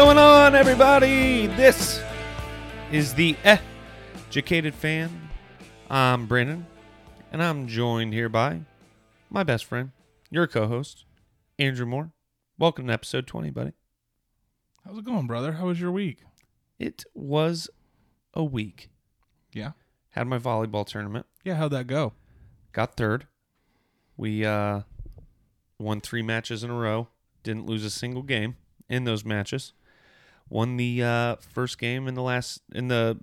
going on, everybody? This is the Educated Fan. I'm Brandon, and I'm joined here by my best friend, your co host, Andrew Moore. Welcome to episode 20, buddy. How's it going, brother? How was your week? It was a week. Yeah. Had my volleyball tournament, Yeah, how'd that go? got third. We uh, won three matches in a row, didn't lose a single game in those matches. Won the uh, first game in the last in the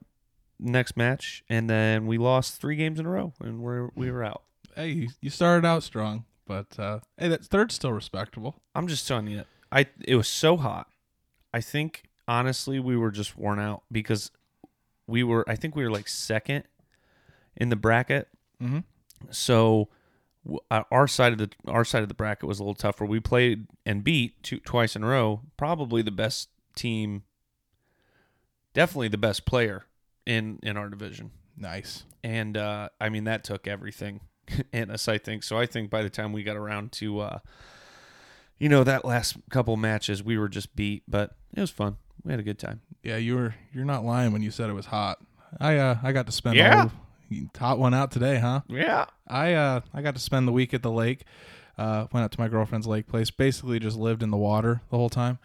next match, and then we lost three games in a row, and we're we were out. Hey, you- you started out strong, but uh, hey, that third's still respectable. I'm just telling you, I it was so hot. I think honestly we were just worn out because we were. I think we were like second in the bracket. Mm-hmm. So uh, our side of the our side of the bracket was a little tougher. We played and beat two, twice in a row. Probably the best team. Definitely the best player in in our division. Nice. and uh, I mean that took everything in us. I think so. I think by the time we got around to, uh, you know, that last couple matches, we were just beat, but it was fun. We had a good time. Yeah, you were you're not lying when you said it was hot. I uh I got to spend Yeah. all you hot one out today, huh? Yeah, I uh I got to spend the week at the lake. Uh, went out to my girlfriend's lake place. Basically, just lived in the water the whole time.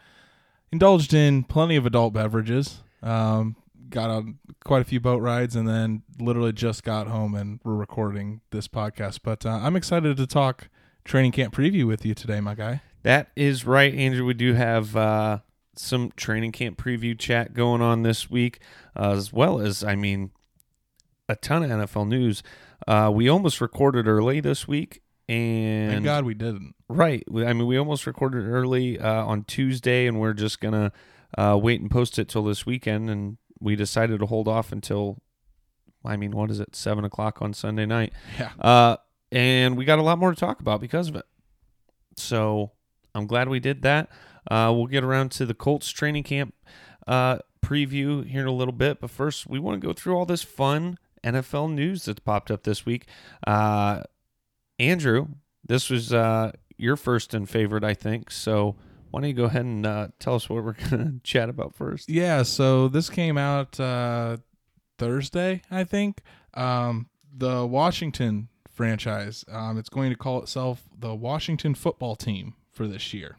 Indulged in plenty of adult beverages. Um, got on quite a few boat rides, and then literally just got home and we're recording this podcast. But uh, I'm excited to talk training camp preview with you today, my guy. that is right, Andrew. We do have uh, some training camp preview chat going on this week, uh, as well as, I mean, a ton of NFL news. Uh, we almost recorded early this week, and Thank God we didn't. Right. I mean, we almost recorded early uh, on Tuesday, and we're just gonna uh, wait and post it till this weekend. And we decided to hold off until, I mean, what is it, seven o'clock on Sunday night? Yeah. Uh, and we got a lot more to talk about because of it. So I'm glad we did that. Uh, we'll get around to the Colts training camp uh, preview here in a little bit, but first we want to go through all this fun NFL news that's popped up this week. Andrew, this was uh, your first and favorite, I think. So why don't you go ahead and uh, tell us what we're going to chat about first? Yeah, so this came out uh, Thursday, I think. Um, the Washington franchise, um, it's going to call itself the Washington football team for this year.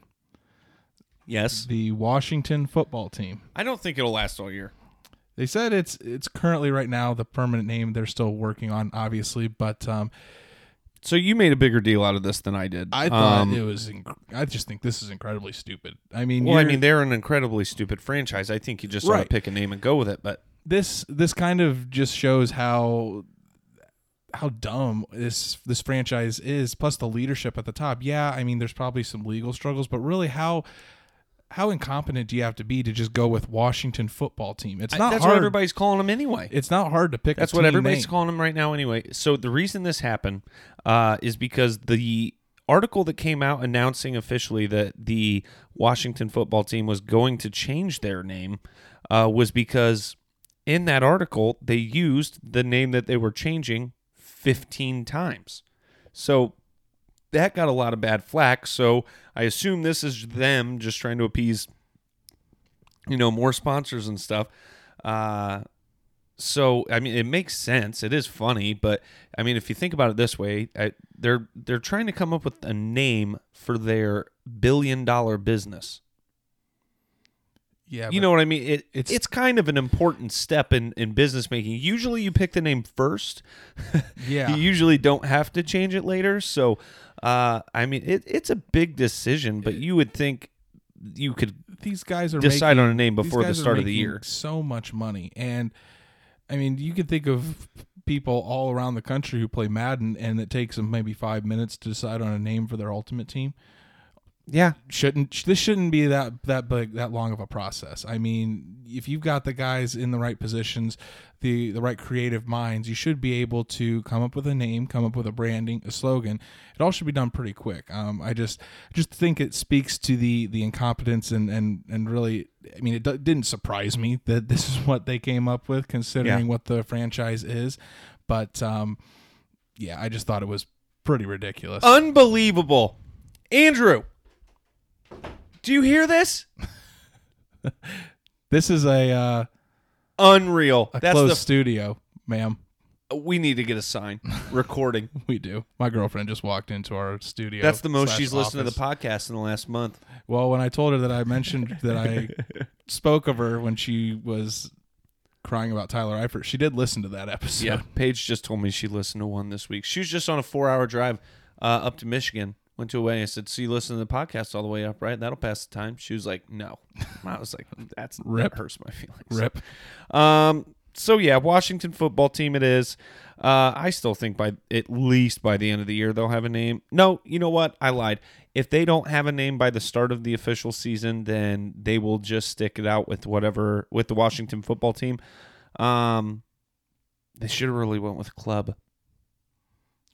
Yes. The Washington football team. I don't think it'll last all year. They said it's it's currently right now the permanent name they're still working on, obviously, but um, So you made a bigger deal out of this than I did. I thought Um, it was. Inc- I just think this is incredibly stupid. I mean, Well, I mean, they're an incredibly stupid franchise. I think you just ought to pick a name and go with it. But this this kind of just shows how how dumb this this franchise is plus the leadership at the top yeah i mean there's probably some legal struggles but really how how incompetent do you have to be to just go with washington football team it's not that's what everybody's calling them anyway. it's not hard to pick That's what everybody's name. calling them right now anyway. So the reason this happened uh, is because the article that came out announcing officially that the Washington football team was going to change their name uh, was because in that article they used the name that they were changing 15 times. So that got a lot of bad flack. So I assume this is them just trying to appease, you know, more sponsors and stuff. Uh, so I mean, it makes sense. It is funny, but I mean, if you think about it this way, I, they're they're trying to come up with a name for their billion dollar business. Yeah You know what I mean? It, it's it's- kind of an important step in in business making. Usually, you pick the name first. yeah You usually don't have to change it later. So, uh, I mean, it, it's a big decision, but you would think you could these guys are decide making, on a name before the start of the year. So much money, and I mean, you could think of people all around the country who play Madden, and it takes them maybe five minutes to decide on a name for their ultimate team. Yeah, Shouldn't this shouldn't be that that big that long of a process? I mean, if you've got the guys in the right positions, the the right creative minds, you should be able to come up with a name, come up with a branding, a slogan. It all should be done pretty quick. Um, I just just think it speaks to the the incompetence and and and really, I mean, it d- didn't surprise me that this is what they came up with, considering Yeah. what the franchise is. But um, yeah, I just thought it was pretty ridiculous. unbelievable, Andrew. Do you hear this? this is a uh, Unreal. a That's closed the. studio, ma'am. we need to get a sign recording. We do. My girlfriend just walked into our studio. That's the most slash she's listened to the podcast in the last month. Well, when I told her that I mentioned that I spoke of her when she was crying about Tyler Eifert, she did listen to that episode. Yeah, Paige just told me she listened to one this week. She was just on a four-hour drive uh, up to Michigan. Went to a wedding. I said, "So you listen to the podcast all the way up, right? That'll pass the time." She was like, "No." I was like, "That's Rip. that hurts my feelings." Rip. Um. So yeah, Washington football team. It is. Uh, I still think by at least by the end of the year they'll have a name. No, you know what? I lied. If they don't have a name by the start of the official season, then they will just stick it out with whatever with the Washington football team. Um, they should have really went with club.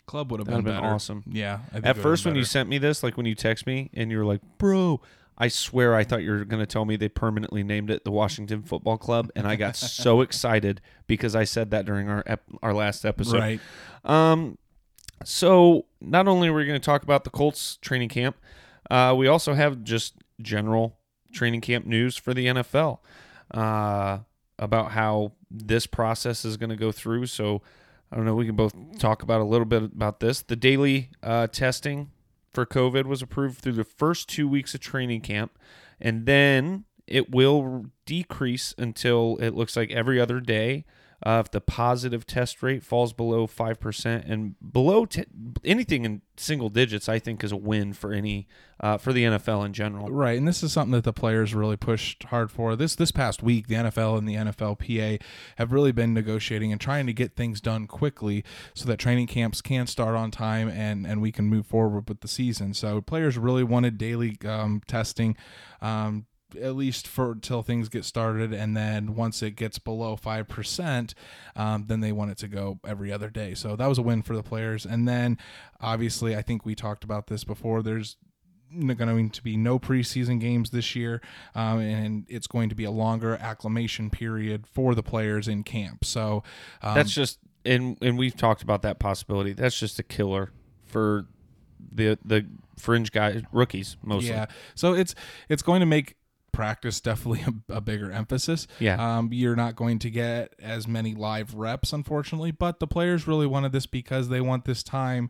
Club would have been, been better. awesome. Yeah. I think At first, when you sent me this, like when you text me and you were like, "Bro," I swear I thought you were going to tell me they permanently named it the Washington Football Club, and I got so excited because I said that during our ep- our last episode. right. Um, so not only are we going to talk about the Colts training camp, uh, we also have just general training camp news for the NFL uh, about how this process is going to go through. So I don't know. We can both talk about a little bit about this. The daily uh, testing for COVID was approved through the first two weeks of training camp, and then it will decrease until it looks like every other day. Uh, if the positive test rate falls below five percent and below t- anything in single digits, I think is a win for any uh, for the NFL in general. Right, and this is something that the players really pushed hard for. This this past week, the NFL and the NFLPA have really been negotiating and trying to get things done quickly so that training camps can start on time and and we can move forward with the season. So players really wanted daily um, testing. Um, at least for until things get started, and then once it gets below five percent, um, then they want it to go every other day. So that was a win for the players. And then, obviously, I think we talked about this before. There's going to be no preseason games this year, um, and it's going to be a longer acclimation period for the players in camp. So um, That's just and and we've talked about that possibility. That's just a killer for the the fringe guys, rookies mostly. yeah. So it's it's going to make practice definitely a, a bigger emphasis. Yeah. Um, you're not going to get as many live reps, unfortunately, but the players really wanted this because they want this time.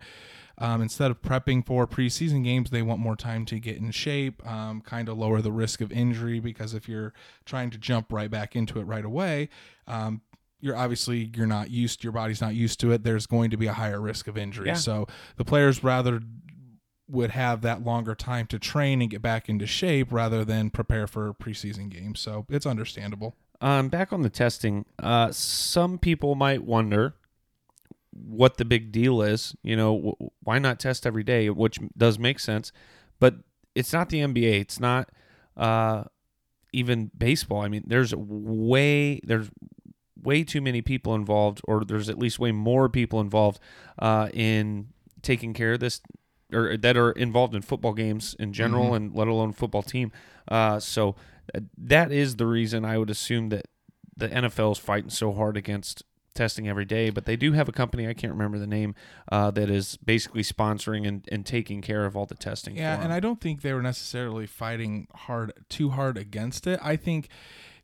Um, instead of prepping for preseason games, they want more time to get in shape, um, kind of lower the risk of injury. Because if you're trying to jump right back into it right away, um, you're obviously you're not used. Your body's not used to it. There's going to be a higher risk of injury. Yeah. So the players rather would have that longer time to train and get back into shape rather than prepare for preseason games. So it's understandable. Um, back on the testing, uh, some people might wonder what the big deal is. You know, w- why not test every day? Which does make sense, but it's not the NBA. It's not uh, even baseball. I mean, there's way there's way too many people involved, or there's at least way more people involved uh, in taking care of this, or that are involved in football games in general, Mhm. and let alone football team. Uh, so uh, that is the reason I would assume that the NFL is fighting so hard against testing every day. But they do have a company I can't remember the name uh, that is basically sponsoring and, and taking care of all the testing. Yeah, and. I don't think they were necessarily fighting hard too hard against it. I think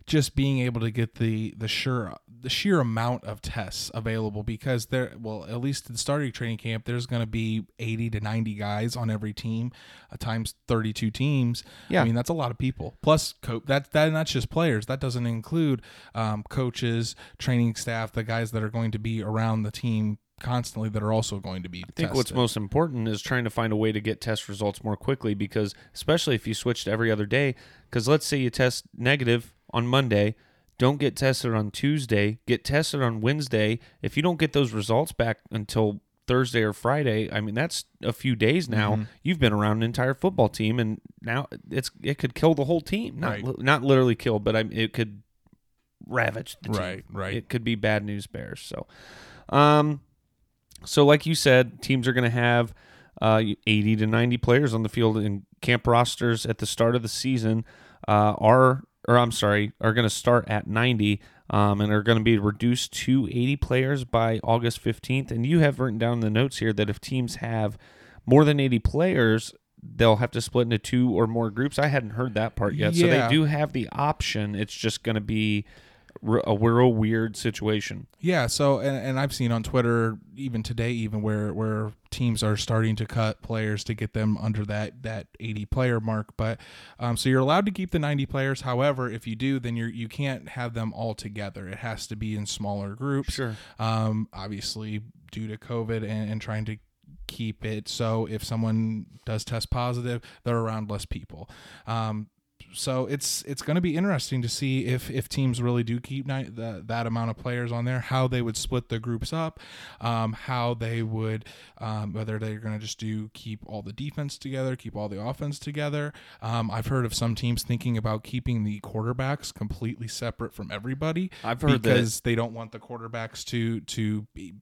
just being able to get the the sure the sheer amount of tests available because there well at least in starting training camp there's going to be 80 to 90 guys on every team uh, times 32 teams. Yeah. i mean that's a lot of people. Plus co- that that that's just players. That doesn't include um, coaches training staff the guys that are going to be around the team constantly that are also going to be I think what's most important is trying to find a way to get test results more quickly because especially if you switch to every other day because let's say you test negative on Monday don't get tested on Tuesday get tested on Wednesday if you don't get those results back until Thursday or Friday I mean that's a few days now Mhm. you've been around an entire football team and now it's it could kill the whole team not Right. not literally kill but I it could ravage the team right right it could be bad news bears. So, um, so like you said, teams are going to have uh, 80 to 90 players on the field, and camp rosters at the start of the season uh, are, or I'm sorry, are going to start at 90. Um, and are going to be reduced to 80 players by August 15th. And you have written down in the notes here that if teams have more than 80 players, they'll have to split into two or more groups. I hadn't heard that part yet. So they do have the option. It's just going to be a real weird situation. Yeah, so and, and I've seen on Twitter even today even where where teams are starting to cut players to get them under that that 80 player mark but um, so you're allowed to keep the 90 players however if you do then you're you can't have them all together it has to be in smaller groups Sure. um, obviously due to COVID and, and trying to keep it so if someone does test positive, they're around less people. Um, so it's it's going to be interesting to see if if teams really do keep ni- the, that amount of players on there, how they would split the groups up, um, how they would um, whether they're going to just do keep all the defense together, keep all the offense together. Um, I've heard of some teams thinking about keeping the quarterbacks completely separate from everybody I've heard that. because they don't want the quarterbacks to to be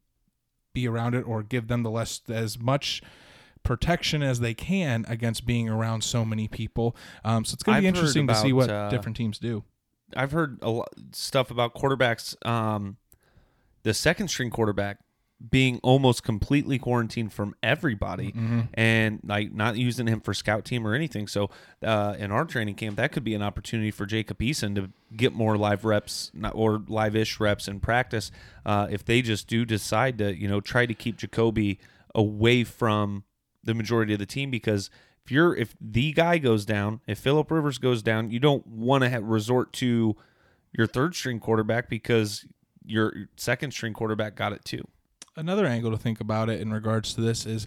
be around it or give them the less as much protection as they can against being around so many people. Um, so it's going to be I've interesting to see what uh, different teams do. I've heard a lot stuff about quarterbacks. Um, the second string quarterback being almost completely quarantined from everybody, Mm-hmm. and like not using him for scout team or anything. So uh, in our training camp, that could be an opportunity for Jacob Eason to get more live reps not, or live-ish reps in practice. Uh, if they just do decide to, you know, try to keep Jacoby away from the majority of the team because if you're if the guy goes down, if Philip Rivers goes down, you don't want to resort to your third string quarterback because your second string quarterback got it too. Another angle to think about it in regards to this is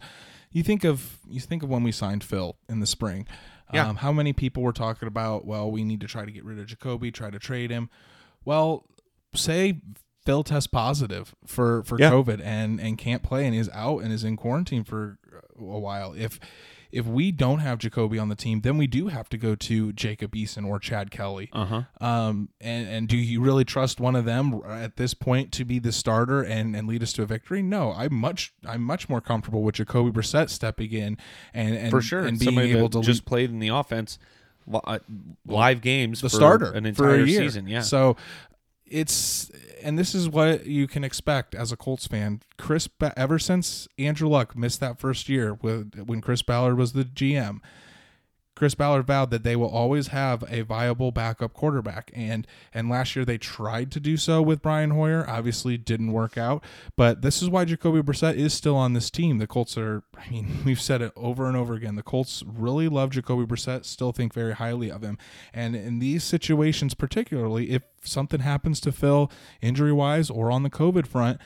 you think of you think of when we signed Phil in the spring. Yeah. Um, how many people were talking about, well, we need to try to get rid of Jacoby, try to trade him. Well, say Phil tests positive for for Yeah. COVID and and can't play and is out and is in quarantine for a while. If if we don't have Jacoby on the team, then we do have to go to Jacob Eason or Chad Kelly. Uh huh. Um, and, and do you really trust one of them at this point to be the starter and, and lead us to a victory? No, I'm much I'm much more comfortable with Jacoby Brissett stepping in and, and For sure, and being somebody able to just lead played in the offense, uh, live games, the for starter an for entire a year. season. Yeah, So it's and this is what you can expect as a Colts fan. Chris, ever since Andrew Luck missed that first year with when Chris Ballard was the GM, Chris Ballard vowed that they will always have a viable backup quarterback. And and last year they tried to do so with Brian Hoyer. Obviously didn't work out. But this is why Jacoby Brissett is still on this team. The Colts are I mean, we've said it over and over again. The Colts really love Jacoby Brissett, still think very highly of him. And in these situations particularly, if something happens to Phil injury wise or on the COVID front,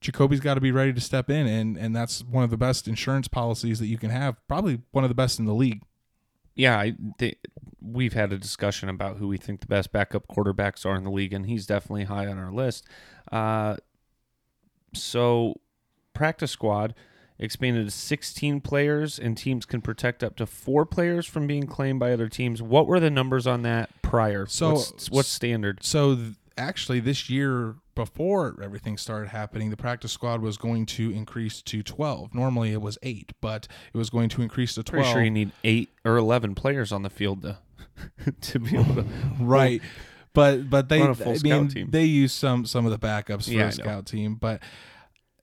Jacoby's got to be ready to step in, and and that's one of the best insurance policies that you can have. Probably one of the best in the league. Yeah. I th- we've had a discussion about who we think the best backup quarterbacks are in the league, and he's definitely high on our list. Uh, so practice squad expanded to 16 players, and teams can protect up to four players from being claimed by other teams. What were the numbers on that prior? So- what's, what's standard? So th- actually, this year before everything started happening, the practice squad was going to increase to twelve. Normally it was eight, but it was going to increase to Pretty twelve. sure you need eight or eleven players on the field to to be able to. right. But but they Run a full I mean team. they use some some of the backups for Yeah, know. scout team, but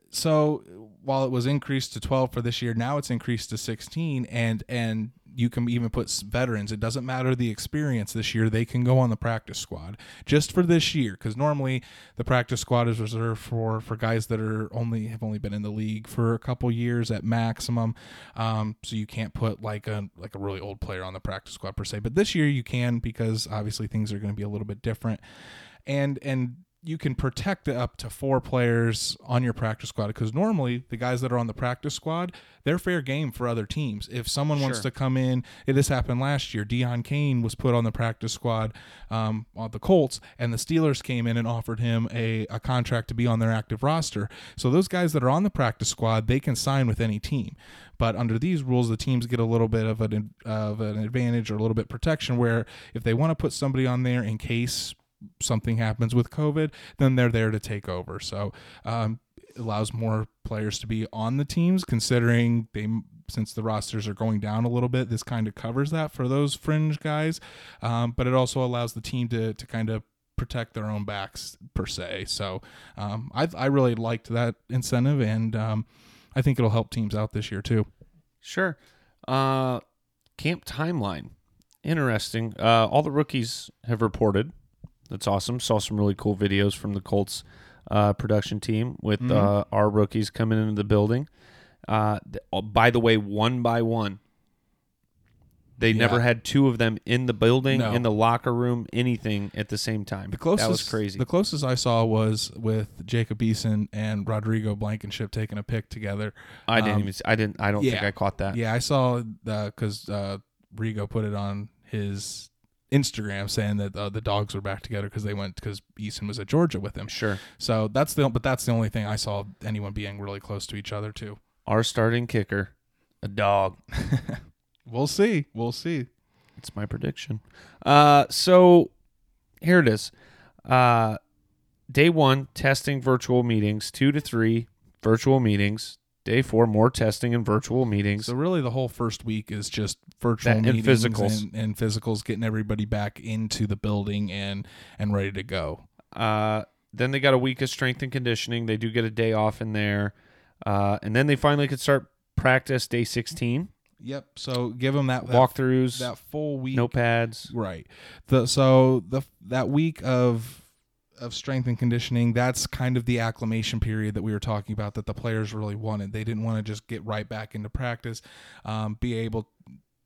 so while it was increased to 12 for this year, now it's increased to 16 and and you can even put veterans. It doesn't matter the experience this year; they can go on the practice squad just for this year. Because normally the practice squad is reserved for for guys that are only have only been in the league for a couple years at maximum. Um, so you can't put like a like a really old player on the practice squad per se. But this year you can because obviously things are going to be a little bit different, and and you can protect up to four players on your practice squad because normally the guys that are on the practice squad they're fair game for other teams. If someone wants to come in it this happened last year Deon Cain was put on the practice squad um, on the Colts and the Steelers came in and offered him a, a contract to be on their active roster. So those guys that are on the practice squad they can sign with any team. But under these rules the teams get a little bit of an of an advantage or a little bit protection where if they want to put somebody on there in case something happens with COVID, then they're there to take over. So um, allows more players to be on the teams, considering they since the rosters are going down a little bit. This kind of covers that for those fringe guys, um, but it also allows the team to to kind of protect their own backs per se. So um, I I really liked that incentive, and um, I think it'll help teams out this year too. Sure. Uh, camp timeline. Interesting. Uh, all the rookies have reported. That's awesome. Saw some really cool videos from the Colts uh, production team with Mhm. uh, our rookies coming into the building. Uh, oh, by the way, one by one. They Yeah. never had two of them in the building, No. in the locker room, anything at the same time. The closest that was crazy. The closest I saw was with Jacob Eason and Rodrigo Blankenship taking a pic together. I didn't um, even. See, I didn't. I don't think. I caught that. Yeah, I saw because uh, Rigo put it on his Instagram saying that uh, the dogs were back together because they went because Eason was at Georgia with him. Sure. So that's the but that's the only thing I saw anyone being really close to each other too. Our starting kicker, a dog. We'll see. We'll see. It's my prediction. Uh, so here it is. Uh, day one, testing virtual meetings. Two to three, virtual meetings. Day four, more testing and virtual meetings. So really, the whole first week is just virtual That and physicals. and, and physicals, getting everybody back into the building and and ready to go. Uh, then they got a week of strength and conditioning. They do get a day off in there. Uh, and then they finally could start practice day 16. Yep. So give them that, that Walkthroughs, that full week. notepads. Right. The so the that week of of strength and conditioning, that's kind of the acclimation period that we were talking about that the players really wanted. They didn't want to just get right back into practice, um, be able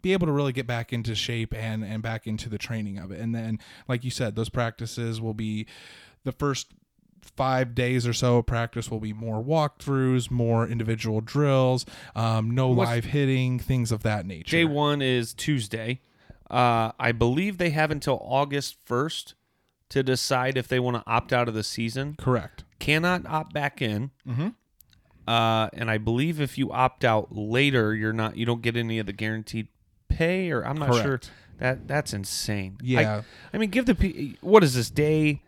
be able to really get back into shape and and back into the training of it. And then like you said, those practices will be the first five days or so of practice will be more walkthroughs, more individual drills, um, no What's- live hitting, things of that nature. Day one is Tuesday. Uh, I believe they have until August 1st to decide if they want to opt out of the season. Correct. Cannot opt back in. Mm-hmm. Uh, and I believe if you opt out later, you're not you don't get any of the guaranteed pay or I'm not sure. That that's insane. Yeah. I, mean give the pe- what is this day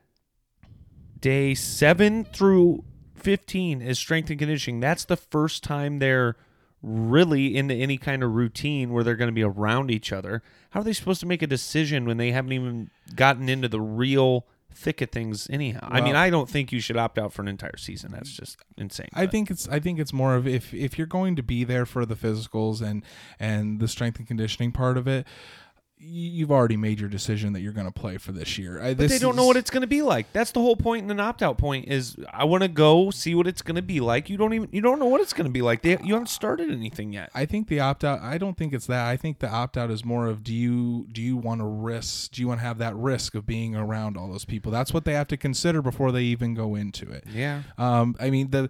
day 7 through 15 is strength and conditioning. That's the first time they're really into any kind of routine where they're going to be around each other. How are they supposed to make a decision when they haven't even gotten into the real thick of things anyhow? I mean, I don't think you should opt out for an entire season. That's just insane. I but- think it's I think it's more of if if you're going to be there for the physicals and and the strength and conditioning part of it, you've already made your decision that you're going to play for this year. I, But this they don't know what it's going to be like. That's the whole point in an opt-out point is I want to go see what it's going to be like. You don't even you don't know what it's going to be like. They, you haven't started anything yet. I think the opt out. I don't think it's that. I think the opt out is more of do you do you want to risk? Do you want to have that risk of being around all those people? That's what they have to consider before they even go into it. Yeah. Um, I mean the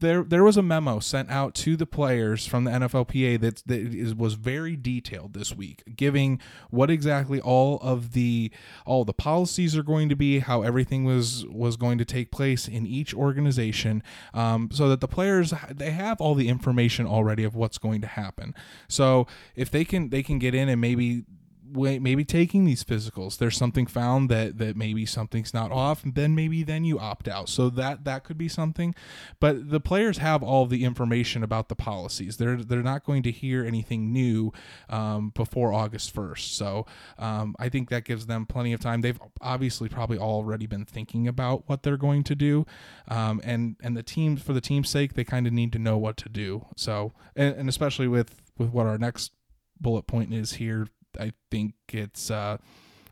there there was a memo sent out to the players from the NFLPA that that is, was very detailed this week, giving what exactly all of the all the policies are going to be, how everything was was going to take place in each organization, um, so that the players they have all the information already of what's going to happen. So if they can they can get in and maybe maybe taking these physicals. There's something found that that maybe something's not off then maybe then you opt out. So that that could be something. But the players have all the information about the policies. They're they're not going to hear anything new um, before august 1st so um, i think that gives them plenty of time. They've obviously probably already been thinking about what they're going to do um, and and the team for the team's sake they kind of need to know what to do. So and, and especially with with what our next bullet point is here I think it's uh,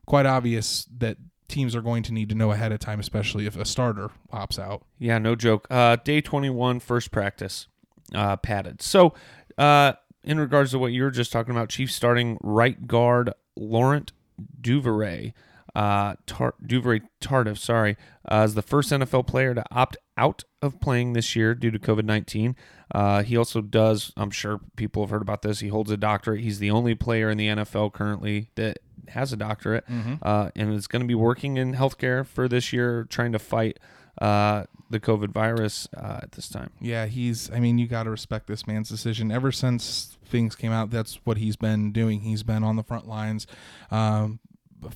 quite obvious that teams are going to need to know ahead of time, especially if a starter opts out. Yeah, no joke. Uh, day 21, first practice, uh, padded. So, uh, in regards to what you were just talking about, Chiefs starting right guard Laurent Duvernay, uh, Tar- Tardif, sorry, uh, is the first NFL player to opt out of playing this year due to COVID 19. Uh, he also does, I'm sure people have heard about this, he holds a doctorate. He's the only player in the NFL currently that has a doctorate uh, and is going to be working in healthcare for this year, trying to fight uh, the COVID virus uh, at this time. Yeah, he's. I mean, you got to respect this man's decision. Ever since things came out, that's what he's been doing. He's been on the front lines, um,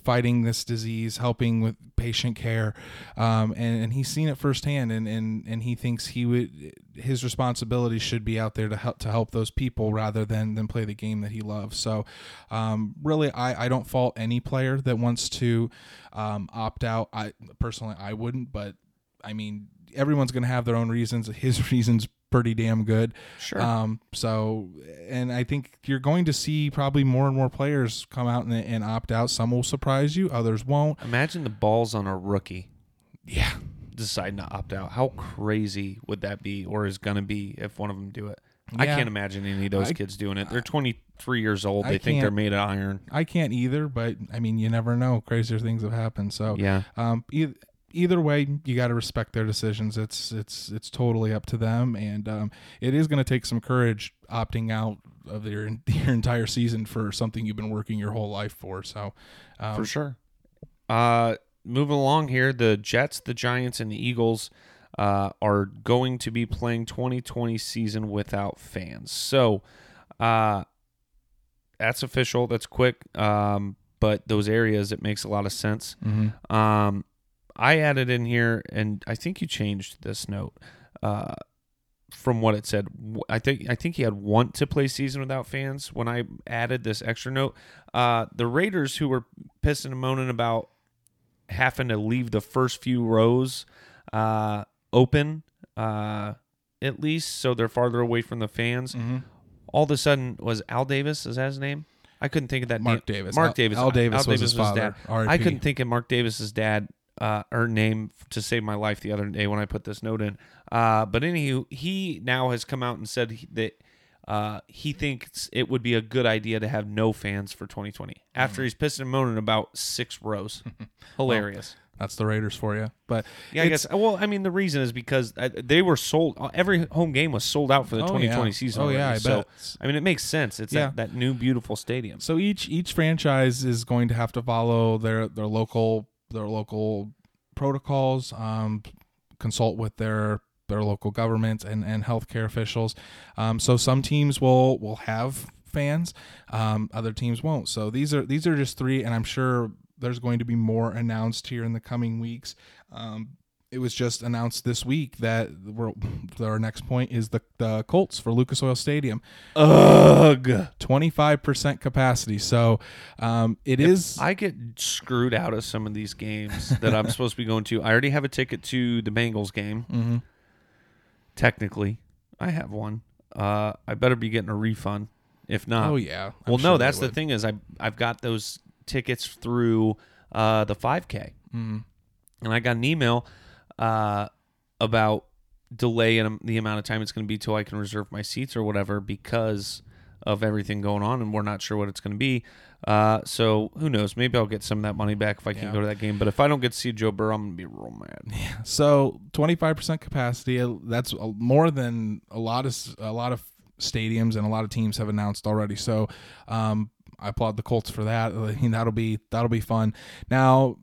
fighting this disease, helping with patient care, um, and, and he's seen it firsthand. And, and and he thinks he would his responsibility should be out there to help to help those people rather than than play the game that he loves. So, um, really, I I don't fault any player that wants to um, opt out. I personally I wouldn't, but I mean, everyone's going to have their own reasons. His reasons pretty damn good. Sure. Um, so, and I think you're going to see probably more and more players come out and, and opt out. Some will surprise you, others won't. Imagine the balls on a rookie Yeah, deciding to opt out. How crazy would that be, or is going to be if one of them do it? I can't imagine any of those I- kids doing it. They're 23 years old. They think they're made of iron. I can't either, but I mean, you never know. Crazier things have happened. So, Yeah. um, either, either way, you got to respect their decisions. It's it's it's totally up to them, and um, it is going to take some courage opting out of your your entire season for something you've been working your whole life for. So, um, for sure. Uh, moving along here, the Jets, the Giants, and the Eagles uh, are going to be playing 2020 season without fans. So uh, that's official. That's quick. Um, but those areas, it makes a lot of sense. mhm. Um, I added in here, and I think you changed this note uh, from what it said. I think I think he had want to play season without fans. When I added this extra note, uh, the Raiders who were pissing and moaning about having to leave the first few rows uh, open, uh, at least so they're farther away from the fans. Mhm. All of a sudden, was Al Davis? Is that his name? I couldn't think of that Mark name. Davis. Mark Al- Davis. Al Davis Al was his father. dad. I couldn't think of Mark Davis's dad uh, or name to save my life the other day when I put this note in. Uh, but anywho, he now has come out and said he- that uh, he thinks it would be a good idea to have no fans for 2020 after he's pissing and moaning about six rows. Hilarious. That's the Raiders for you. But yeah, I guess. Well, I mean, the reason is because uh, they were sold. uh, Every home game was sold out for the Oh, 2020 yeah. season. Oh, yeah, already. I so, bet. I mean, it makes sense. It's Yeah. that, that new beautiful stadium. So each each franchise is going to have to follow their their local their local protocols, um, consult with their their local governments and and healthcare officials. Um, so some teams will will have fans, um, other teams won't. So these are these are just three, and I'm sure there's going to be more announced here in the coming weeks. Um, it was just announced this week that we're, our next point is the, the Colts for Lucas Oil Stadium. Ugh. 25% capacity. So um, it is. I get screwed out of some of these games that I'm supposed to be going to. I already have a ticket to the Bengals game. Mhm. Technically, I have one. Uh, I better be getting a refund. If not, oh, yeah. I'm well, sure no. That's the thing is I I've got those tickets through uh, the 5K, Mhm. and I got an email uh, about delay in the amount of time it's going to be till I can reserve my seats or whatever because of everything going on, and we're not sure what it's going to be. Uh, so who knows? Maybe I'll get some of that money back if I can Yeah. go to that game. But if I don't get to see Joe Burrow, I'm going to be real mad. So 25% capacity. uh, That's more than a lot of a lot of stadiums and a lot of teams have announced already. So um, I applaud the Colts for that. I mean, that'll be that'll be fun. Now,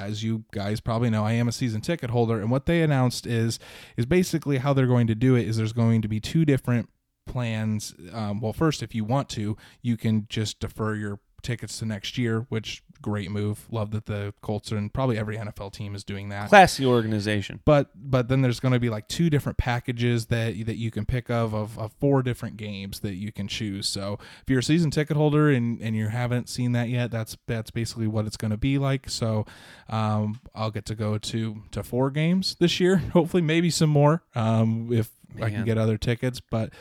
as you guys probably know, I am a season ticket holder, and what they announced is is basically how they're going to do it. Is there's going to be two different plans. Um, well, first, if you want to, you can just defer your tickets to next year, which great move. Love that the Colts are, and probably every NFL team is doing that Classy organization. but but then there's going to be like two different packages that that you can pick of, of of four different games that you can choose. So if you're a season ticket holder and and you haven't seen that yet, that's that's basically what it's going to be like. So um, I'll get to go to to four games this year. Hopefully, maybe some more um, if I can get other tickets, but.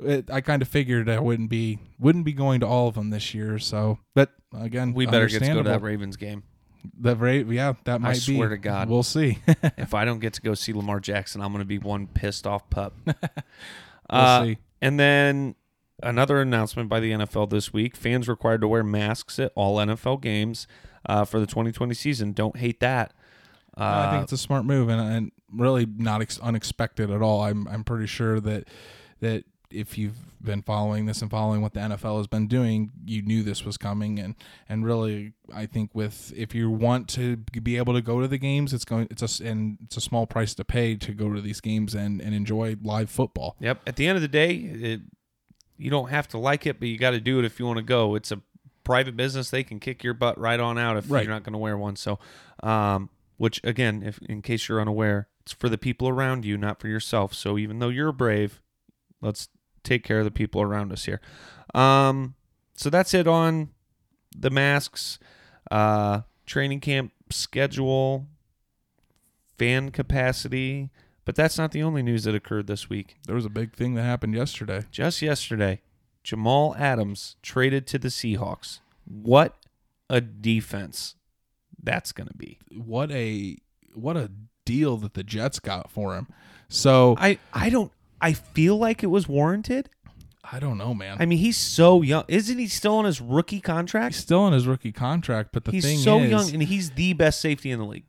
It, I kind of figured I wouldn't be wouldn't be going to all of them this year, so but again, We better get to go to that. Ravens game. The Ra- yeah, that might be. swear to God. we'll see. if I don't get to go see Lamar Jackson, I'm going to be one pissed off pup. We'll Uh, see. And then another announcement by the NFL this week: fans required to wear masks at all NFL games uh, for the 2020 season. Don't hate that. Uh, I think it's a smart move and, and really not ex- unexpected at all. I'm I'm pretty sure that that if you've been following this and following what the NFL has been doing, you knew this was coming and and really I think with if you want to be able to go to the games, it's going it's a and it's a small price to pay to go to these games and and enjoy live football. Yep. At the end of the day, it, you don't have to like it, but you got to do it if you want to go. It's a private business; they can kick your butt right on out if Right. you're not going to wear one. So, um, which again, if in case you're unaware, it's for the people around you, not for yourself. So even though you're brave, let's take care of the people around us here. Um, so that's it on the masks, uh, training camp schedule, fan capacity, But that's not the only news that occurred this week. There was a big thing that happened yesterday. Just yesterday, Jamal Adams traded to the Seahawks. What a defense that's going to be. What a what a deal that the Jets got for him. So I I don't I feel like it was warranted. I don't know, man. I mean, he's so young. Isn't he still on his rookie contract? he's still on his rookie contract, but the thing is. he's thing so is, young and he's the best safety in the league.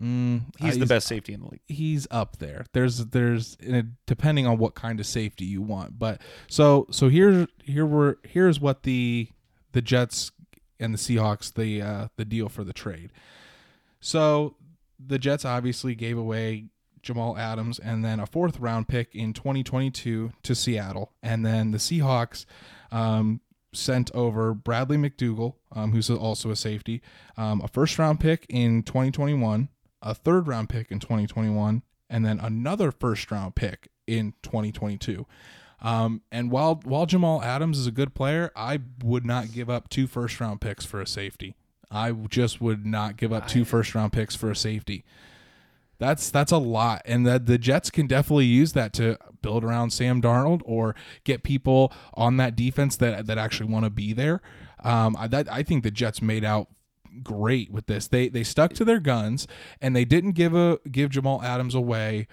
mm, He's uh, the best safety in the league. he's up there. There's there's depending on what kind of safety you want. But so so here here we're here's what the the Jets and the Seahawks the uh, the deal for the trade. So the Jets obviously gave away Jamal Adams and then a fourth round pick in 2022 to Seattle, and then the Seahawks um, sent over Bradley McDougald, um, who's also a safety, um, a first round pick in 2021, a third round pick in 2021, and then another first round pick in 2022. Um, and while while Jamal Adams is a good player, I would not give up two first round picks for a safety. I just would not give up two first round picks for a safety. That's that's a lot, and that the Jets can definitely use that to build around Sam Darnold or get people on that defense that that actually want to be there. Um, I, that, I think the Jets made out great with this. They they stuck to their guns and they didn't give a give Jamal Adams away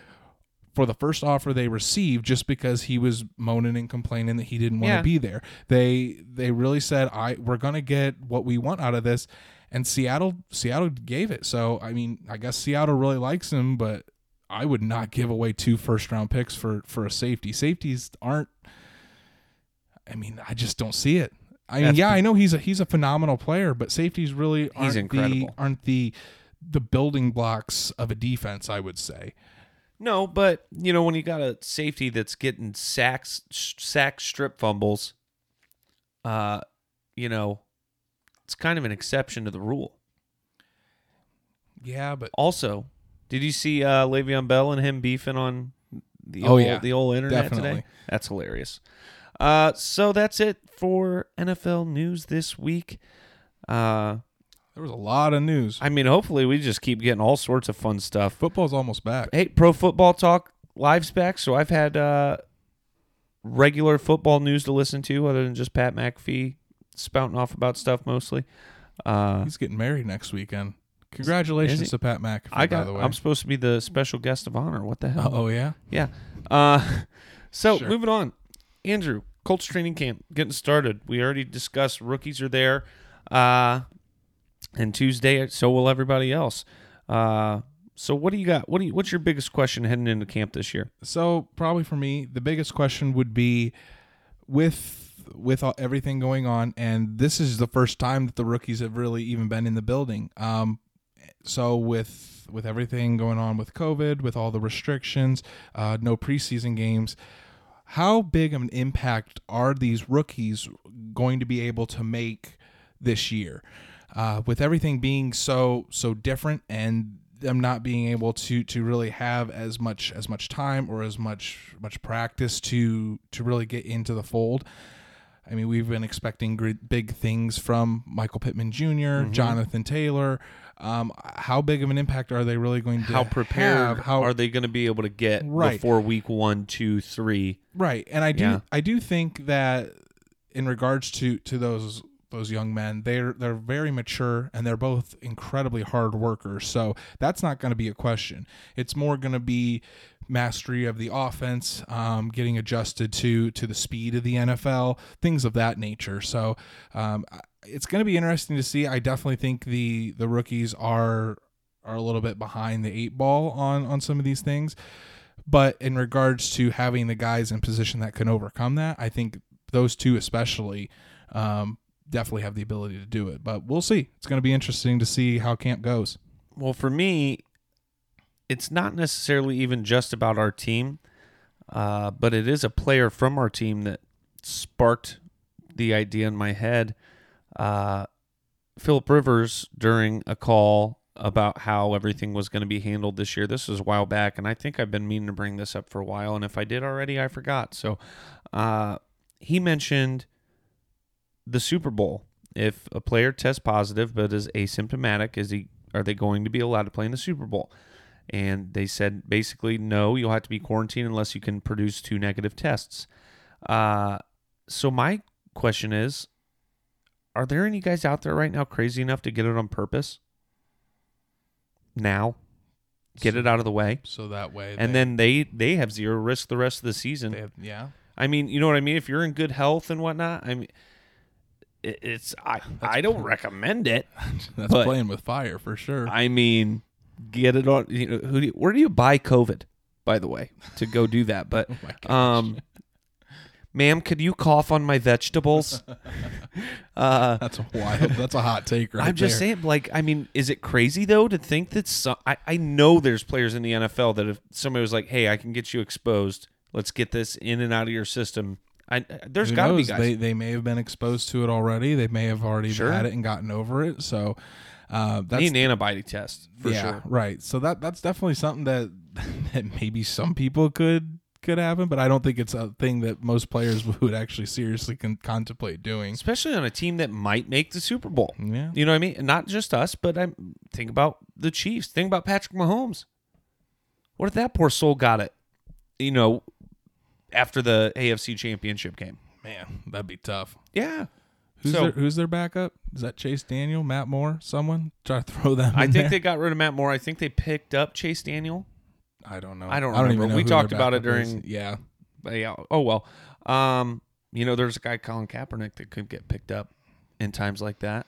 for the first offer they received just because he was moaning and complaining that he didn't want to Yeah. be there. They they really said I we're going to get what we want out of this and Seattle Seattle gave it. So I mean, I guess Seattle really likes him, but I would not give away two first round picks for for a safety. Safeties aren't I mean, I just don't see it. I mean, That's yeah, I know he's a he's a phenomenal player, but safeties really aren't the aren't the the building blocks of a defense, I would say. No, but you know when you got a safety that's getting sacks, sack strip fumbles, uh, you know, it's kind of an exception to the rule. Yeah, but Also, did you see uh, Le'Veon Bell and him beefing on the Oh, old, yeah. the old internet Definitely. today? That's hilarious. Uh, so that's it for NFL news this week. Uh, there was a lot of news. I mean, hopefully we just keep getting all sorts of fun stuff. Football's almost back. Hey, Pro Football Talk live's back, so I've had uh, regular football news to listen to, other than just Pat McAfee spouting off about stuff mostly. Uh, He's getting married next weekend. Congratulations to Pat McAfee, I by got. the way. I'm supposed to be the special guest of honor. What the hell? oh yeah. Yeah. Uh, so Sure. moving on, Andrew, Colts training camp getting started. We already discussed rookies are there, uh, and Tuesday, so will everybody else. Uh, so what do you got? What do you? What's your biggest question heading into camp this year? So probably for me, the biggest question would be with with all, everything going on, and this is the first time that the rookies have really even been in the building. Um, so with with everything going on with COVID, with all the restrictions, uh, no preseason games, how big of an impact are these rookies going to be able to make this year? Uh, with everything being so so different and them not being able to to really have as much as much time or as much much practice to to really get into the fold. I mean, we've been expecting great, big things from Michael Pittman junior Jonathan Taylor. Um, how big of an impact are they really going to How prepared have? How are they going to be able to get Right. before week one, two, three? Right, and I do Yeah. I do think that in regards to to those those young men, they're they're very mature and they're both incredibly hard workers. So that's not going to be a question. It's more going to be mastery of the offense, um, getting adjusted to to the speed of the NFL, things of that nature. So um, it's going to be interesting to see. I definitely think the the rookies are are a little bit behind the eight ball on on some of these things. But in regards to having the guys in position that can overcome that, I think those two especially um, definitely have the ability to do it. But we'll see. It's going to be interesting to see how camp goes. Well, for me, it's not necessarily even just about our team, uh, but it is a player from our team that sparked the idea in my head. Uh, Philip Rivers, during a call about how everything was going to be handled this year, this was a while back, and I think I've been meaning to bring this up for a while, and if I did already, I forgot. So uh, he mentioned the Super Bowl. If a player tests positive but is asymptomatic, is he are they going to be allowed to play in the Super Bowl? and they said basically no, you'll have to be quarantined unless you can produce two negative tests. Uh, so my question is, are there any guys out there right now crazy enough to get it on purpose? Now, get it out of the way, So that way, and they- then they they have zero risk the rest of the season. have, yeah, I mean, you know what I mean. If you're in good health and whatnot, I mean, it, it's I I don't recommend it. that's playing with fire for sure. I mean, get it on. You know, who do you, where do you buy COVID? By the way, to go do that, but oh um, ma'am, could you cough on my vegetables? uh, that's a wild. That's a hot take, right I'm just there. saying, like, I mean, is it crazy though to think that some? I, I know there's players in the NFL that if somebody was like, "Hey, I can get you exposed. Let's get this in and out of your system." I there's Who got to be guys. They they may have been exposed to it already. They may have already Sure. had it and gotten over it. So uh, that's need an antibody test for yeah, sure. right. So that that's definitely something that that maybe some people could could happen, but I don't think it's a thing that most players would actually seriously con- contemplate doing. Especially on a team that might make the Super Bowl. Yeah. You know what I mean? And not just us, but I think about the Chiefs. Think about Patrick Mahomes. What if that poor soul got it? You know, after the AFC Championship game. Man, that'd be tough. Yeah. Who's So- their Who's their backup? Is that Chase Daniel, Matt Moore, someone? Try to throw them. I in think there? they got rid of Matt Moore. I think they picked up Chase Daniel. I don't know. I don't even remember. know We talked about it backup is. during- Yeah. But yeah. Oh well. Um, you know, there's a guy Colin Kaepernick that could get picked up in times like that.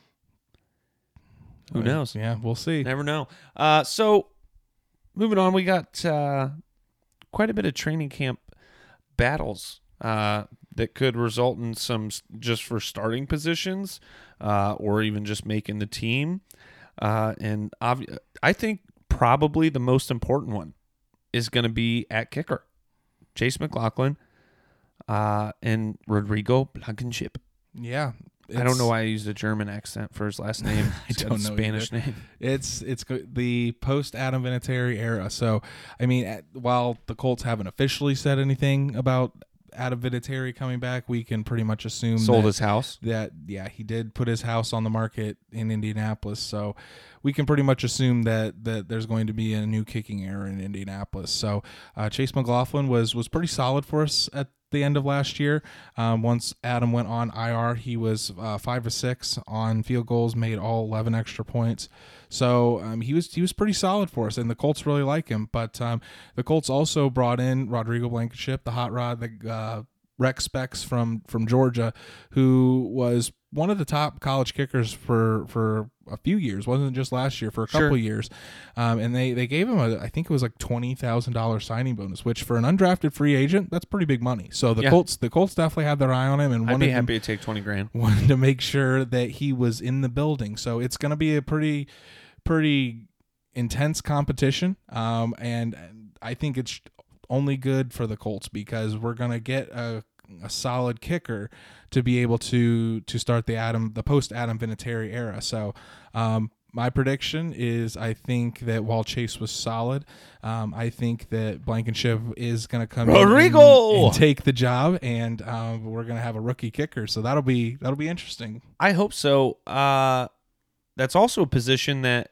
Who Uh, knows? Yeah, we'll see. Never know. Uh, so moving on, we got uh, quite a bit of training camp battles uh, that could result in some just for starting positions uh, or even just making the team. Uh, and obvi- I think probably the most important one is going to be at kicker, Chase McLaughlin uh, and Rodrigo Blankenship. Yeah. I don't know why I used a German accent for his last name. I He's got a don't know Spanish name. It's it's the post Adam Vinatieri era. So, I mean, at, while the Colts haven't officially said anything about Adam Vinatieri coming back, we can pretty much assume Sold that, his house. that yeah, he did put his house on the market in Indianapolis. So, we can pretty much assume that that there's going to be a new kicking era in Indianapolis. So, uh, Chase McLaughlin was was pretty solid for us at the end of last year. Um, once Adam went on IR, he was uh, five or six on field goals, made all eleven extra points. So um, he was he was pretty solid for us, and the Colts really like him. But um, the Colts also brought in Rodrigo Blankenship, the hot rod, the uh, Rec Specs from from Georgia, who was one of the top college kickers for for a few years. wasn't just last year for a Sure. couple years, um, and they they gave him a I think it was like twenty thousand dollars signing bonus, which for an undrafted free agent that's pretty big money. So the Yeah. Colts the Colts definitely had their eye on him and I'd wanted be him happy to take twenty grand. wanted to make sure that he was in the building. So it's going to be a pretty, pretty intense competition. Um, and I think it's only good for the Colts because we're going to get a, a solid kicker to be able to to start the Adam the post Adam Vinatieri era. So. Um, my prediction is I think that while Chase was solid, um, I think that Blankenship is going to come in and- Rodrigo! and take the job, and um, we're going to have a rookie kicker. So that'll be that'll be interesting. I hope so. Uh, that's also a position that,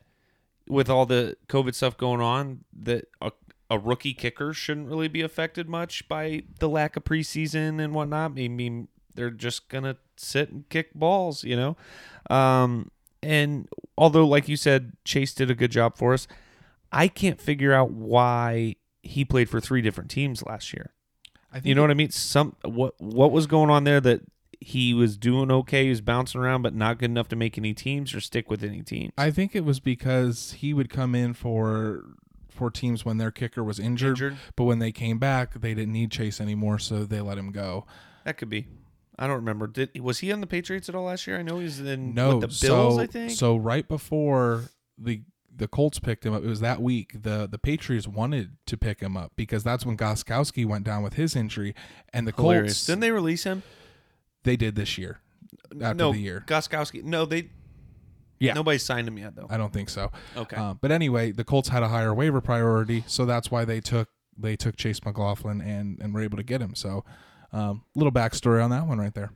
with all the COVID stuff going on, that a, a rookie kicker shouldn't really be affected much by the lack of preseason and whatnot. I mean, they're just gonna sit and kick balls, you know. Um, and although, like you said, Chase did a good job for us, I can't figure out why he played for three different teams last year. I think You know what I mean? Some what what was going on there that he was doing okay, he was bouncing around, but not good enough to make any teams or stick with any team. I think it was because he would come in for for teams when their kicker was injured, Injured? but when they came back, they didn't need Chase anymore, so they let him go. That could be. I don't remember. Did was he on the Patriots at all last year? I know he was in No, what, the Bills. so, I think. so. Right before the the Colts picked him up, it was that week. the The Patriots wanted to pick him up because that's when Gostkowski went down with his injury, and the Hilarious. Colts Didn't they release him they did this year after no, the year. Gostkowski. No, they. Yeah. Nobody signed him yet though. I don't think so. Okay. Uh, but anyway, the Colts had a higher waiver priority, so that's why they took they took Chase McLaughlin and and were able to get him. So, um, little backstory on that one right there.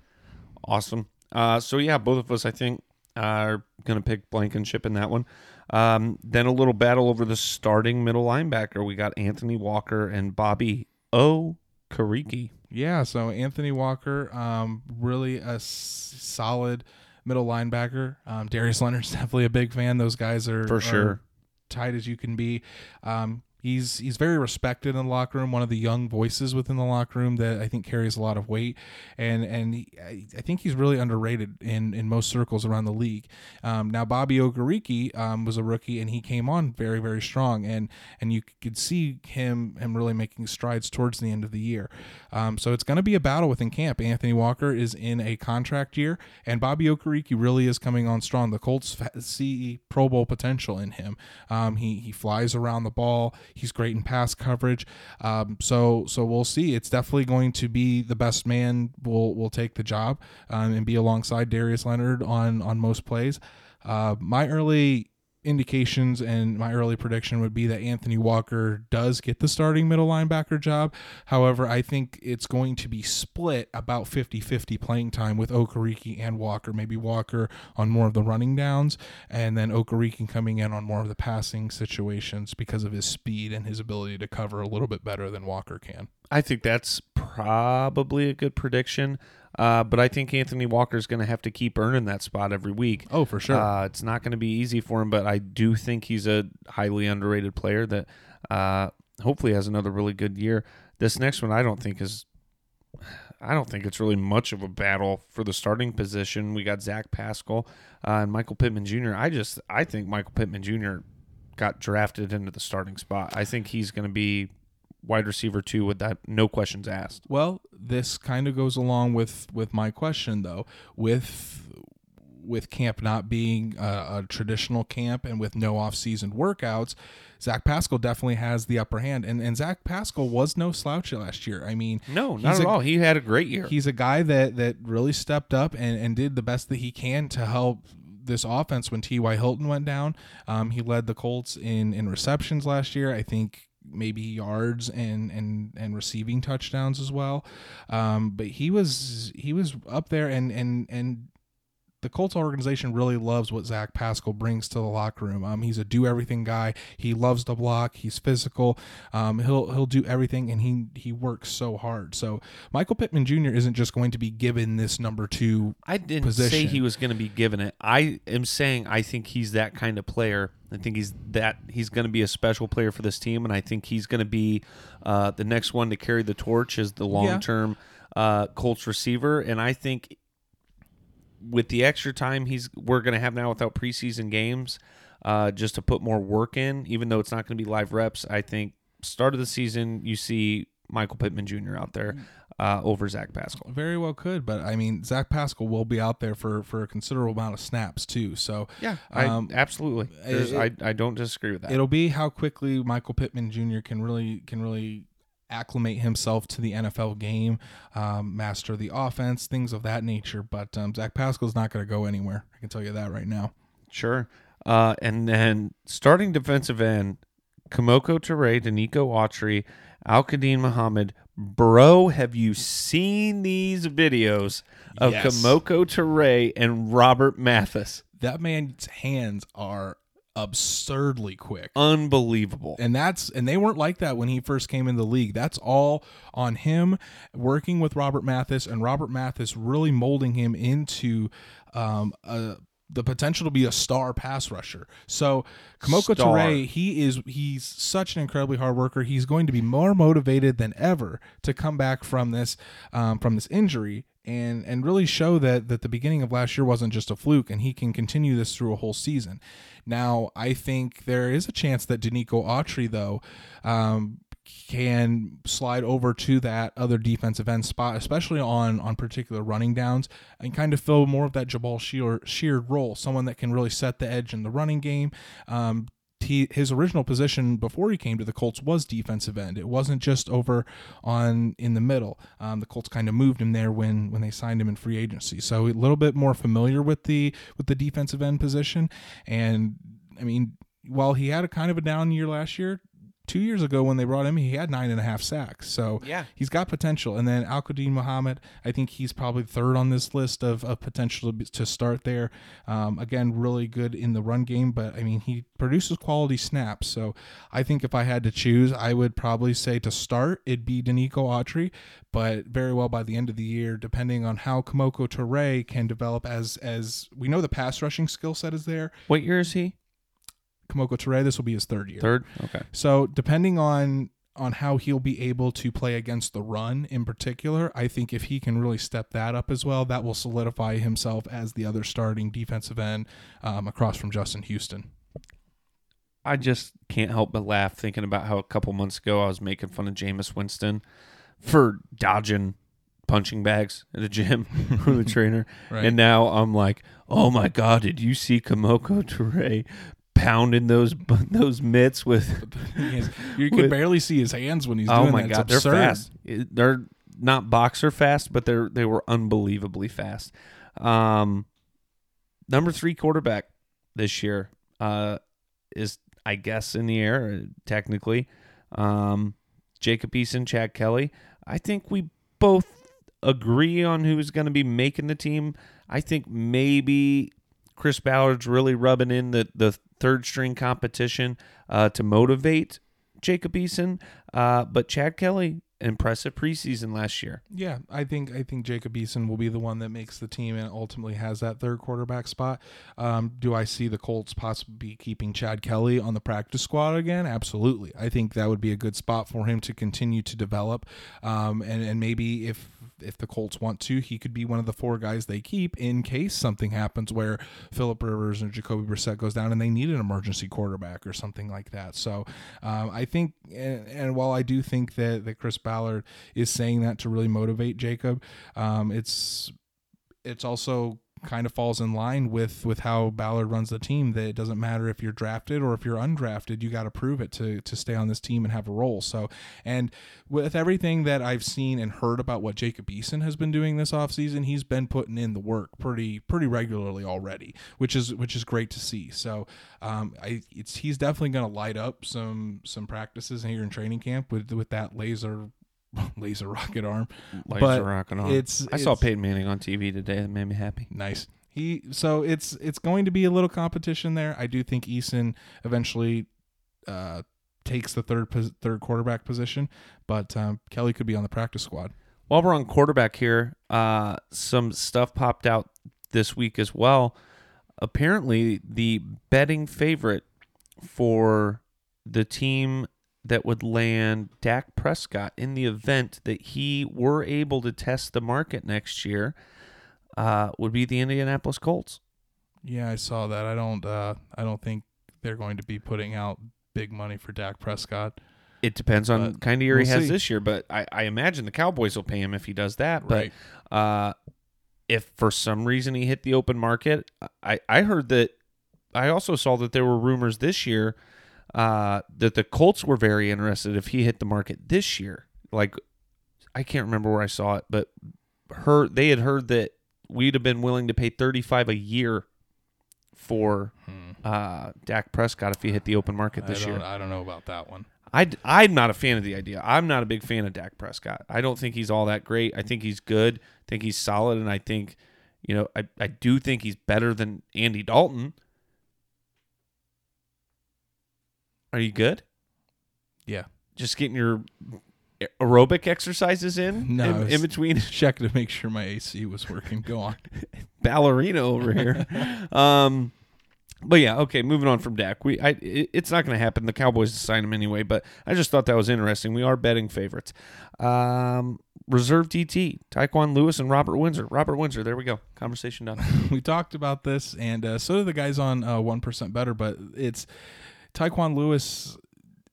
Awesome. Uh, so yeah, both of us, I think, are going to pick Blankenship in that one. Um, then a little battle over the starting middle linebacker. We got Anthony Walker and Bobby O. Kariki. Yeah, so Anthony Walker, um, really a s- solid middle linebacker. Um, Darius Leonard's definitely a big fan. Those guys are For are sure. tight as you can be. Um, he's he's very respected in the locker room. One of the young voices within the locker room that I think carries a lot of weight, and and he, I think he's really underrated in in most circles around the league. Um, now Bobby Okereke um, was a rookie, and he came on very very strong, and and you could see him him really making strides towards the end of the year. Um, so it's going to be a battle within camp. Anthony Walker is in a contract year, and Bobby Okereke really is coming on strong. The Colts see Pro Bowl potential in him. Um, he he flies around the ball. He's great in pass coverage. Um, so so we'll see. It's definitely going to be the best man will will take the job um, and be alongside Darius Leonard on on most plays. Uh, my early indications and my early prediction would be that Anthony Walker does get the starting middle linebacker job. However, I think it's going to be split about 50 50 playing time with Okereke and Walker. Maybe Walker on more of the running downs, and then Okereke coming in on more of the passing situations because of his speed and his ability to cover a little bit better than Walker can. I think that's probably a good prediction. Uh, but I think Anthony Walker's going to have to keep earning that spot every week. Oh, for sure. Uh, it's not going to be easy for him, but I do think he's a highly underrated player that uh, hopefully has another really good year. This next one, I don't think is. I don't think it's really much of a battle for the starting position. We got Zach Pascal uh, and Michael Pittman Jr. I just I think Michael Pittman Jr. got drafted into the starting spot. I think he's going to be wide receiver two with that no questions asked. Well, this kind of goes along with with my question though, with with camp not being a, a traditional camp and with no off-season workouts, Zach Pascal definitely has the upper hand. And and Zach Pascal was no slouch last year. I mean, No, not at a- all. He had a great year. he's a guy that that really stepped up and and did the best that he can to help this offense when T.Y. Hilton went down. Um, he led the Colts in in receptions last year. I think maybe yards and and and receiving touchdowns as well. Um, but he was he was up there and and and the Colts organization really loves what Zach Pascal brings to the locker room. Um, he's a do everything guy. He loves to block. He's physical. Um, he'll he'll do everything, and he he works so hard. So Michael Pittman Jr. isn't just going to be given this number two. I didn't say he was going to be given it. I am saying I think he's that kind of player. I think he's that he's going to be a special player for this team, and I think he's going to be uh, the next one to carry the torch as the long term uh, Colts receiver. And I think with the extra time he's we're going to have now without preseason games, uh, just to put more work in, even though it's not going to be live reps. I think start of the season you see Michael Pittman Jr. out there uh, over Zach Pascal. Very well could, but I mean Zach Pascal will be out there for for a considerable amount of snaps too. So Yeah, I, Um, absolutely. It- I I don't disagree with that. it'll be how quickly Michael Pittman Jr. can really can really acclimate himself to the NFL game, um, master the offense, things of that nature. But um, Zach Pascal's not going to go anywhere. I can tell you that right now. Sure. Uh, and then starting defensive end, Kemoko Turay, Denico Autry, Al Quadin Muhammad. Bro, have you seen these videos of Yes. Kemoko Turay and Robert Mathis? That man's hands are absurdly quick. Unbelievable. and that's and they weren't like that when he first came in the league. That's all on him working with Robert Mathis and Robert Mathis really molding him into um, a, the potential to be a star pass rusher. So Kemoko. Turay, he is he's such an incredibly hard worker. He's going to be more motivated than ever to come back from this um, from this injury and and really show that that the beginning of last year wasn't just a fluke and he can continue this through a whole season. Now, I think there is a chance that Denico Autry though um, can slide over to that other defensive end spot, especially on on particular running downs, and kind of fill more of that Jabaal Shear, Sheard role, someone that can really set the edge in the running game. Um, he, his original position before he came to the Colts was defensive end. It wasn't just over on in the middle. Um, the Colts kind of moved him there when when they signed him in free agency. So a little bit more familiar with the with the defensive end position. And I mean, while he had a kind of a down year last year, two years ago when they brought him, he had nine and a half sacks. So Yeah. he's got potential. And then Al Quadin Muhammad, I think he's probably third on this list of, of potential to, to start there. Um, again, really good in the run game, but I mean, he produces quality snaps. So I think if I had to choose, I would probably say to start, it'd be Denico Autry, but very well by the end of the year, depending on how Kemoko Turay can develop as, as we know the pass rushing skill set is there. What year is he? Kemoko Turay, this will be his third year. Third. Okay. So depending on on how he'll be able to play against the run in particular, I think if he can really step that up as well, that will solidify himself as the other starting defensive end um, across from Justin Houston. I just can't help but laugh thinking about how a couple months ago I was making fun of Jameis Winston for dodging punching bags at the gym from the trainer. Right. And now I'm like, oh my God, did you see Kemoko Turay pounding those those mitts with is- you can With- barely see his hands when he's Oh doing my that. God, they're fast. They're not boxer fast, but they're they were unbelievably fast. Um, number three quarterback this year uh, is I guess in the air technically. Um, Jacob Eason, Chad Kelly. I think we both agree on who's going to be making the team. I think maybe Chris Ballard's really rubbing in the, the third string competition uh, to motivate Jacob Eason. Uh, but Chad Kelly, impressive preseason last year. Yeah, I think I think Jacob Eason will be the one that makes the team and ultimately has that third quarterback spot. Um, do I see the Colts possibly keeping Chad Kelly on the practice squad again? Absolutely. I think that would be a good spot for him to continue to develop, um, and and maybe if if the Colts want to, he could be one of the four guys they keep in case something happens where Philip Rivers and Jacoby Brissett goes down and they need an emergency quarterback or something like that. So um, I think, and, and while I do think that that Chris Ballard is saying that to really motivate Jacob, um, it's it's also kind of falls in line with with how Ballard runs the team that it doesn't matter if you're drafted or if you're undrafted you got to prove it to to stay on this team and have a role. So and with everything that I've seen and heard about what Jacob Eason has been doing this offseason he's been putting in the work pretty pretty regularly already which is which is great to see. So um I it's he's definitely going to light up some some practices here in training camp with with that laser laser rocket arm Laser But rocking on. it's- I saw it's- Peyton Manning on TV today. That made me happy. Nice. He so it's it's going to be a little competition there. I do think Eason eventually uh, takes the third third quarterback position, but um, Kelly could be on the practice squad. While we're on quarterback here, uh, some stuff popped out this week as well. Apparently, the betting favorite for the team that would land Dak Prescott in the event that he were able to test the market next year uh, would be the Indianapolis Colts. Yeah, I saw that. I don't uh, I don't think they're going to be putting out big money for Dak Prescott. It depends on But kind of year he we'll has see. this year, but I, I imagine the Cowboys will pay him if he does that. But Right. uh, if for some reason he hit the open market, I, I heard that I also saw that there were rumors this year uh, that the Colts were very interested if he hit the market this year. Like I can't remember where I saw it, but heard they had heard that we'd have been willing to pay thirty five a year for uh, Dak Prescott if he hit the open market Hmm. This year. I don't know about that one. I, I'm not a fan of the idea. I'm not a big fan of Dak Prescott. I don't think he's all that great. I think he's good. I think he's solid, and I think, you know, I, I do think he's better than Andy Dalton. Are you good? Yeah. Just getting your aerobic exercises in No, in, in between Check to make sure my AC was working. Go on. ballerina over here. um, but yeah, okay. Moving on from Dak, we I it, it's not going to happen. The Cowboys sign him anyway. But I just thought that was interesting. We are betting favorites. Um, reserve DT, Tyquan Lewis and Robert Windsor. Robert Windsor. There we go. Conversation done. we talked about this, and uh, so do the guys on uh, one better. But it's Tyquan Lewis.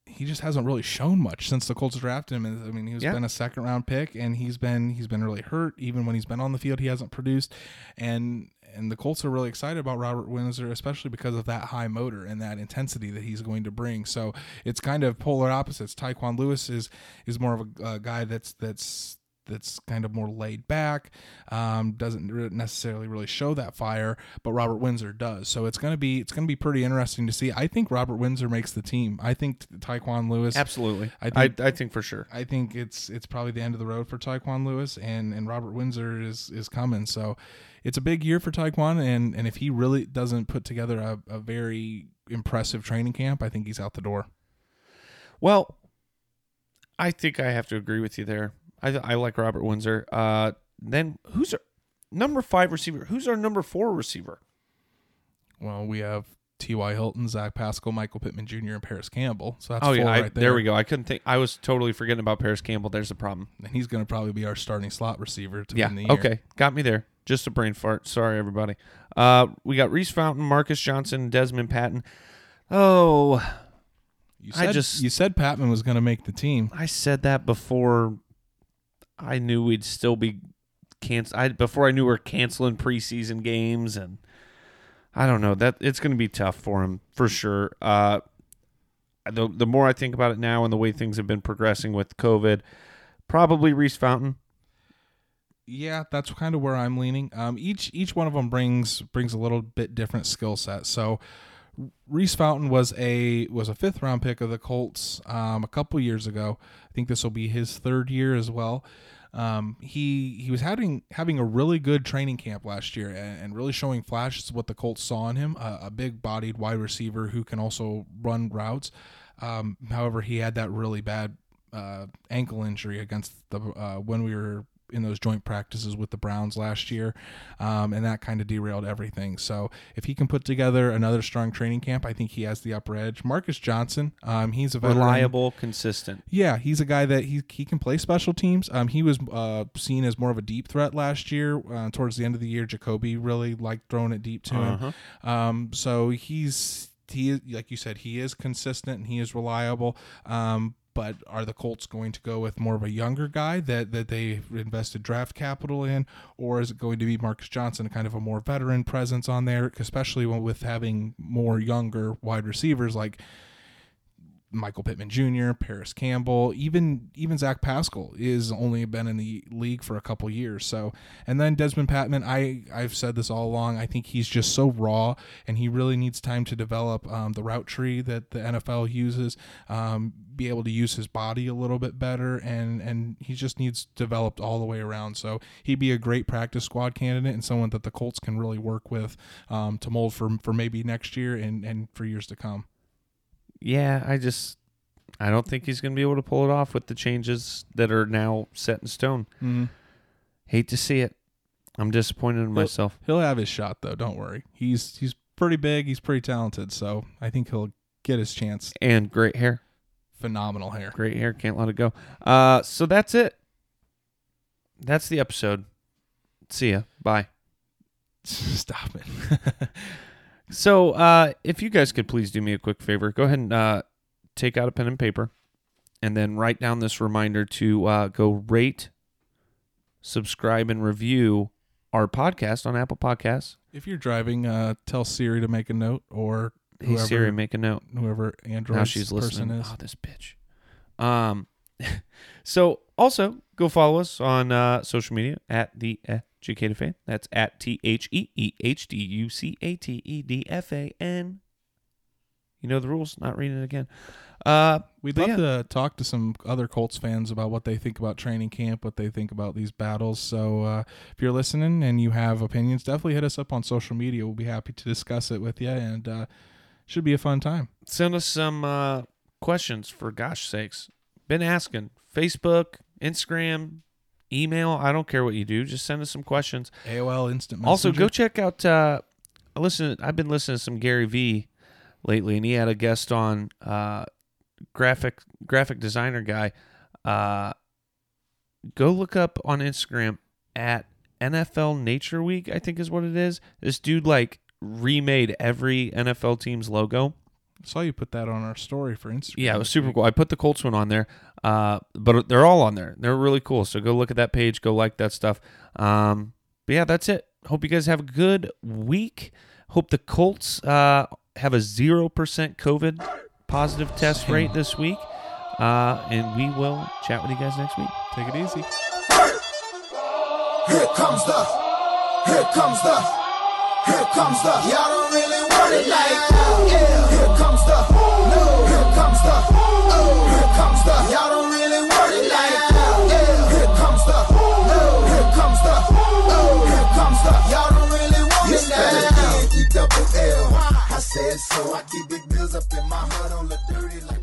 He just hasn't really shown much since the Colts drafted him. I mean, he's Yeah. been a second round pick, and he's been he's been really hurt. Even when he's been on the field, he hasn't produced. And and the Colts are really excited about Robert Windsor, especially because of that high motor and that intensity that he's going to bring. So it's kind of polar opposites. Tyquan Lewis is is more of a, a guy that's that's that's kind of more laid back, um, doesn't necessarily really show that fire, but Robert Windsor does. So it's gonna be it's gonna be pretty interesting to see. I think Robert Windsor makes the team. I think Tyquan Lewis. Absolutely. I I think- I, think for sure. I think it's it's probably the end of the road for Tyquan Lewis, and and Robert Windsor is is coming. So it's a big year for Tyquan, and and if he really doesn't put together a, a very impressive training camp, I think he's out the door. Well, I think I have to agree with you there. I I like Robert Windsor. Uh, then who's our number five receiver? Who's our number four receiver? Well, we have T.Y. Hilton, Zach Pascal, Michael Pittman Jr., and Parris Campbell. So that's oh four yeah, I, right there. we go. I couldn't think. I was totally forgetting about Parris Campbell. There's a problem. And he's going to probably be our starting slot receiver to Yeah. win the year. Okay. Got me there. Just a brain fart. Sorry, everybody. Uh, we got Reese Fountain, Marcus Johnson, Dezmon Patmon. Oh, You I said, just- you said Patmon was going to make the team. I said that before. I knew we'd still be cancel. I before I knew we are canceling preseason games, and I don't know that it's going to be tough for him for sure. Uh, the the more I think about it now, and the way things have been progressing with COVID, probably Reese Fountain. Yeah, that's kind of where I'm leaning. Um, each each one of them brings brings a little bit different skill set. So Reese Fountain was a was a fifth round pick of the Colts um, a couple years ago. I think this will be his third year as well. Um, he he was having having a really good training camp last year and, and really showing flashes what the Colts saw in him. a big bodied wide receiver who can also run routes. Um, however, he had that really bad uh, ankle injury against the uh, when we were in those joint practices with the Browns last year, um, and that kind of derailed everything. So if he can put together another strong training camp, I think he has the upper edge. Marcus Johnson, um, he's a veteran. Reliable, consistent. Yeah, he's a guy that he he can play special teams. Um, he was uh, seen as more of a deep threat last year. Uh, towards the end of the year, Jacoby really liked throwing it deep to him. Uh-huh. Um, so he's he is like you said, he is consistent and he is reliable. Um, but are the Colts going to go with more of a younger guy that that they invested draft capital in, or is it going to be Marcus Johnson, kind of a more veteran presence on there, especially with having more younger wide receivers? Like Michael Pittman Jr., Parris Campbell, even even Zach Pascal is only been in the league for a couple years. So, and then Dezmon Patmon, I I've said this all along. I think he's just so raw, and he really needs time to develop um, the route tree that the NFL uses. Um, be able to use his body a little bit better, and and he just needs developed all the way around. So he'd be a great practice squad candidate and someone that the Colts can really work with um, to mold for for maybe next year and and for years to come. Yeah, I just I don't think he's going to be able to pull it off with the changes that are now set in stone. Mm-hmm. Hate to see it. I'm disappointed in Well- myself. He'll have his shot though. Don't worry. He's he's pretty big. He's pretty talented. So I think he'll get his chance. And great hair. Phenomenal hair. Great hair. Can't let it go. Uh, so that's it. That's the episode. See ya. Bye. Stop it. So, uh, if you guys could please do me a quick favor, go ahead and uh, take out a pen and paper, and then write down this reminder to uh, go rate, subscribe, and review our podcast on Apple Podcasts. if you're driving, uh, tell Siri to make a note or Hey whoever Siri, make a note. whoever Android now she's person listening. is. Oh, this bitch. Um, so also go follow us on uh, social media at the Eh-Ducated Fan. That's at T H E E H D U C A T E D F A N. You know the rules. Not reading it again. Uh, We'd love yeah. to talk to some other Colts fans about what they think about training camp, what they think about these battles. So uh, if you're listening and you have opinions, definitely hit us up on social media. We'll be happy to discuss it with you, and uh, should be a fun time. send us some uh, questions for gosh sakes. Been asking Facebook, Instagram, email. I don't care what you do. Just send us some questions. AOL Instant Messenger. Also, go check out. Uh, listen, I've been listening to some Gary V lately, and he had a guest on uh, graphic graphic designer guy. Uh, go look up on Instagram at NFL Nature Week. I think is what it is. This dude like remade every NFL team's logo. saw you put that on our story for Instagram. Yeah, it was super cool. I put the Colts one on there, uh, but they're all on there. They're really cool. So go look at that page. Go like that stuff. Um, but yeah, that's it. Hope you guys have a good week. Hope the Colts uh, have a zero percent COVID positive test rate this week. Uh, and we will chat with you guys next week. Take it easy. Here comes the, here comes the, here comes the. Y'all don't really want it like that. Yeah. Here comes the, no. Here comes the. Here comes the. Y'all don't really want it like that. Yeah. Here comes the, no. Here comes the, oh. Here comes the. Y'all don't really want it. E double L. I said so. I keep big bills up in my hood on the dirty like.